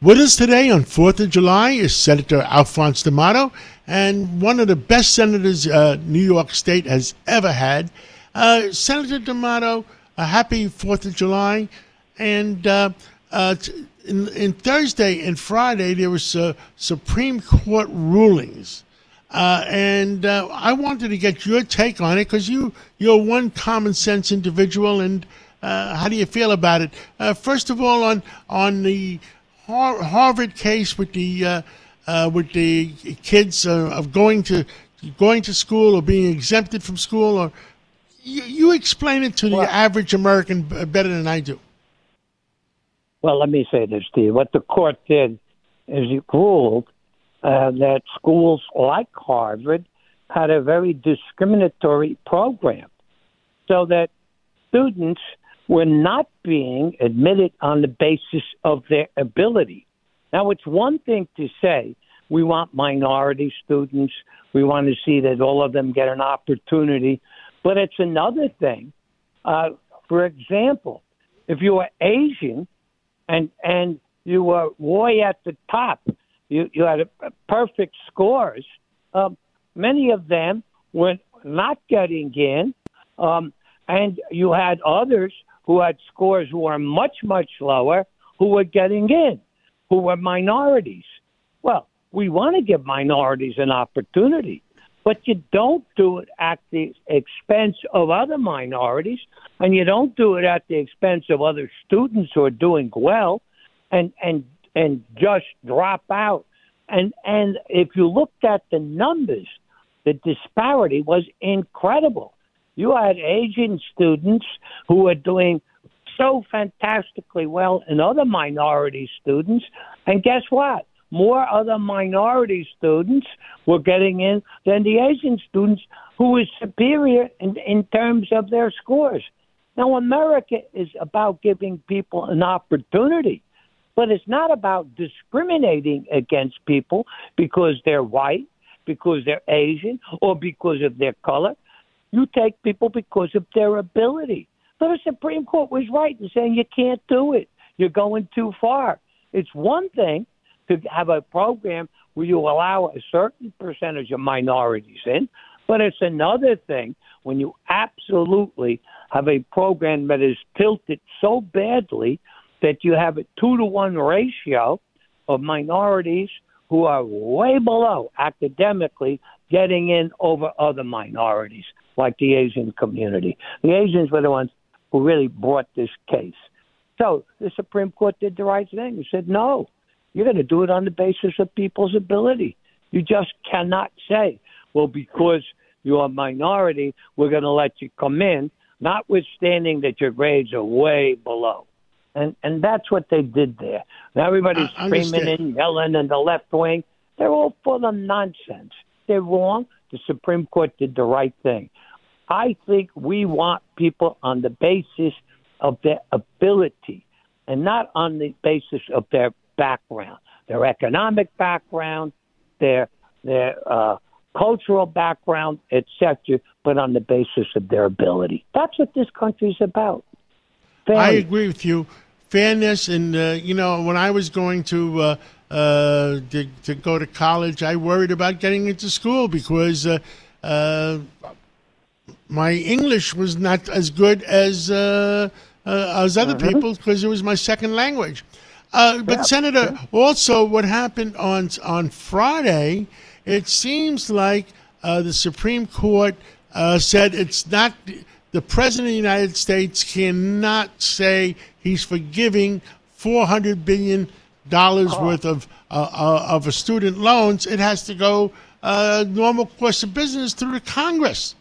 With us today on 4th of July is Senator Alphonse D'Amato, and one of the best senators uh, New York State has ever had. Uh, Senator D'Amato, a happy 4th of July. And uh, uh in, in, Thursday and Friday, there was uh, Supreme Court rulings. Uh, and I wanted to get your take on it because you, you're one common sense individual. And how do you feel about it? first of all, on, on the Harvard case with the uh, uh, with the kids uh, of going to going to school or being exempted from school, or you, you explain it to the well, average American better than I do. Well, let me say this to you. What the court did is it ruled uh, that schools like Harvard had a very discriminatory program, so that students were not being admitted on the basis of their ability. Now, it's one thing to say we want minority students, we want to see that all of them get an opportunity, but it's another thing. Uh, for example, if you were Asian and and you were way at the top, you you had a, a perfect scores. Um, many of them were not getting in, um, and you had others who had scores who were much, much lower who were getting in, who were minorities. Well, we want to give minorities an opportunity, but you don't do it at the expense of other minorities, and you don't do it at the expense of other students who are doing well, and and and just drop out. And and if you looked at the numbers, the disparity was incredible. You had Asian students who were doing so fantastically well and other minority students. And guess what? More other minority students were getting in than the Asian students who were superior in, in terms of their scores. Now, America is about giving people an opportunity, but it's not about discriminating against people because they're white, because they're Asian, or because of their color. You take people because of their ability. But the Supreme Court was right in saying you can't do it. You're going too far. It's one thing to have a program where you allow a certain percentage of minorities in, but it's another thing when you absolutely have a program that is tilted so badly that you have a two to one ratio of minorities who are way below academically getting in over other minorities like the Asian community. The Asians were the ones who really brought this case. So the Supreme Court did the right thing. He said, no, you're going to do it on the basis of people's ability. You just cannot say, well, because you're a minority, we're going to let you come in, notwithstanding that your grades are way below. And and that's what they did there. Now everybody's screaming and yelling and the left wing. They're all full of nonsense. They're wrong. The Supreme Court did the right thing. I think we want people on the basis of their ability and not on the basis of their background, their economic background, their their uh, cultural background, etc., but on the basis of their ability. That's what this country is about. Fairness. I agree with you. Fairness, and uh, you know, when I was going to, uh, uh, to to go to college, I worried about getting into school because uh, uh, my English was not as good as uh, uh, as other uh-huh. people because it was my second language. Uh, but yeah, Senator, yeah. also what happened on on Friday, it seems like uh, the Supreme Court uh, said it's not the president of the United States cannot say he's forgiving four hundred billion dollars oh. worth of of a student loans. It has to go normal course of business through the Congress.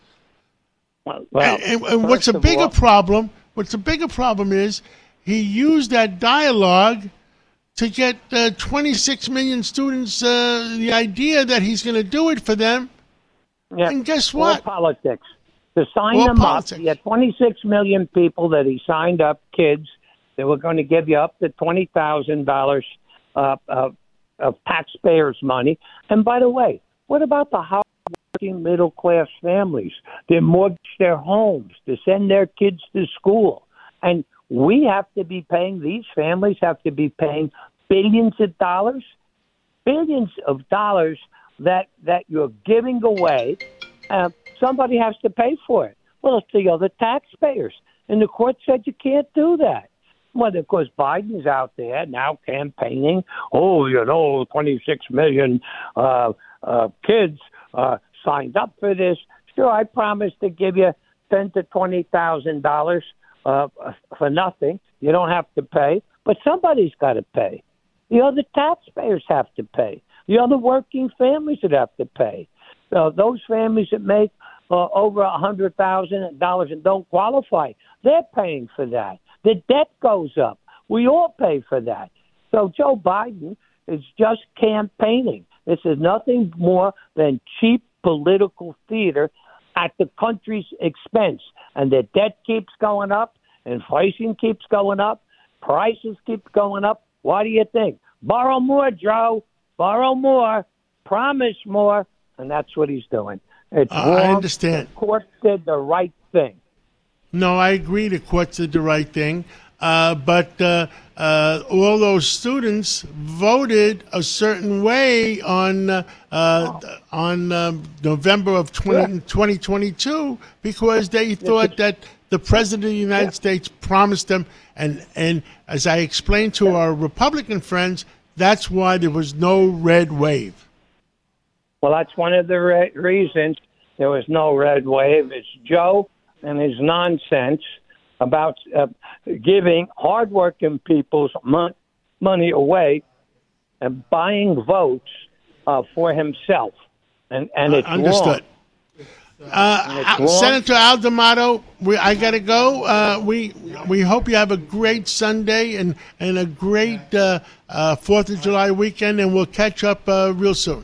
Well, and, and, what's a bigger all, problem? What's a bigger problem is he used that dialogue to get uh, 26 million students uh, the idea that he's going to do it for them. Yeah. And guess what? All politics. To sign All them politics. up, he had 26 million people that he signed up, kids, that were going to give you up to $20,000 uh, of taxpayers' money. And by the way, what about the house? Working middle class families. They mortgage their homes to send their kids to school. And we have to be paying, these families have to be paying billions of dollars, billions of dollars that that you're giving away. Uh, somebody has to pay for it. Well, it's the other taxpayers, and the court said you can't do that. Well, of course, Biden's out there now campaigning. Oh, you know, 26 million uh, uh, kids uh, signed up for this. Sure, I promised to give you ten to twenty thousand uh, dollars for nothing. You don't have to pay, but somebody's got to pay. The other taxpayers have to pay. The other working families that have to pay. So those families that make uh, over a hundred thousand dollars and don't qualify, they're paying for that. The debt goes up. We all pay for that. So Joe Biden is just campaigning. This is nothing more than cheap political theater at the country's expense. And the debt keeps going up, inflation keeps going up, prices keep going up. What do you think? Borrow more, Joe. Borrow more. Promise more. And that's what he's doing. It's uh, wrong. I understand. The court did the right thing. No, I agree. The court did the right thing. Uh, but uh, uh, all those students voted a certain way on uh, uh, on um, November of 20, yeah. 2022 because they thought that the president of the United yeah. States promised them, and and as I explained to yeah. our Republican friends, that's why there was no red wave. Well, that's one of the re- reasons there was no red wave. It's Joe and his nonsense about uh, giving hardworking people's mon- money away and buying votes uh, for himself, and and it's uh, understood. Uh, Senator Al D'Amato, we, I got to go. Uh, we we hope you have a great Sunday and and a great uh, uh, Fourth of July weekend, and we'll catch up real soon.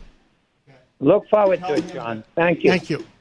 Look forward to it, John. Thank you. Thank you.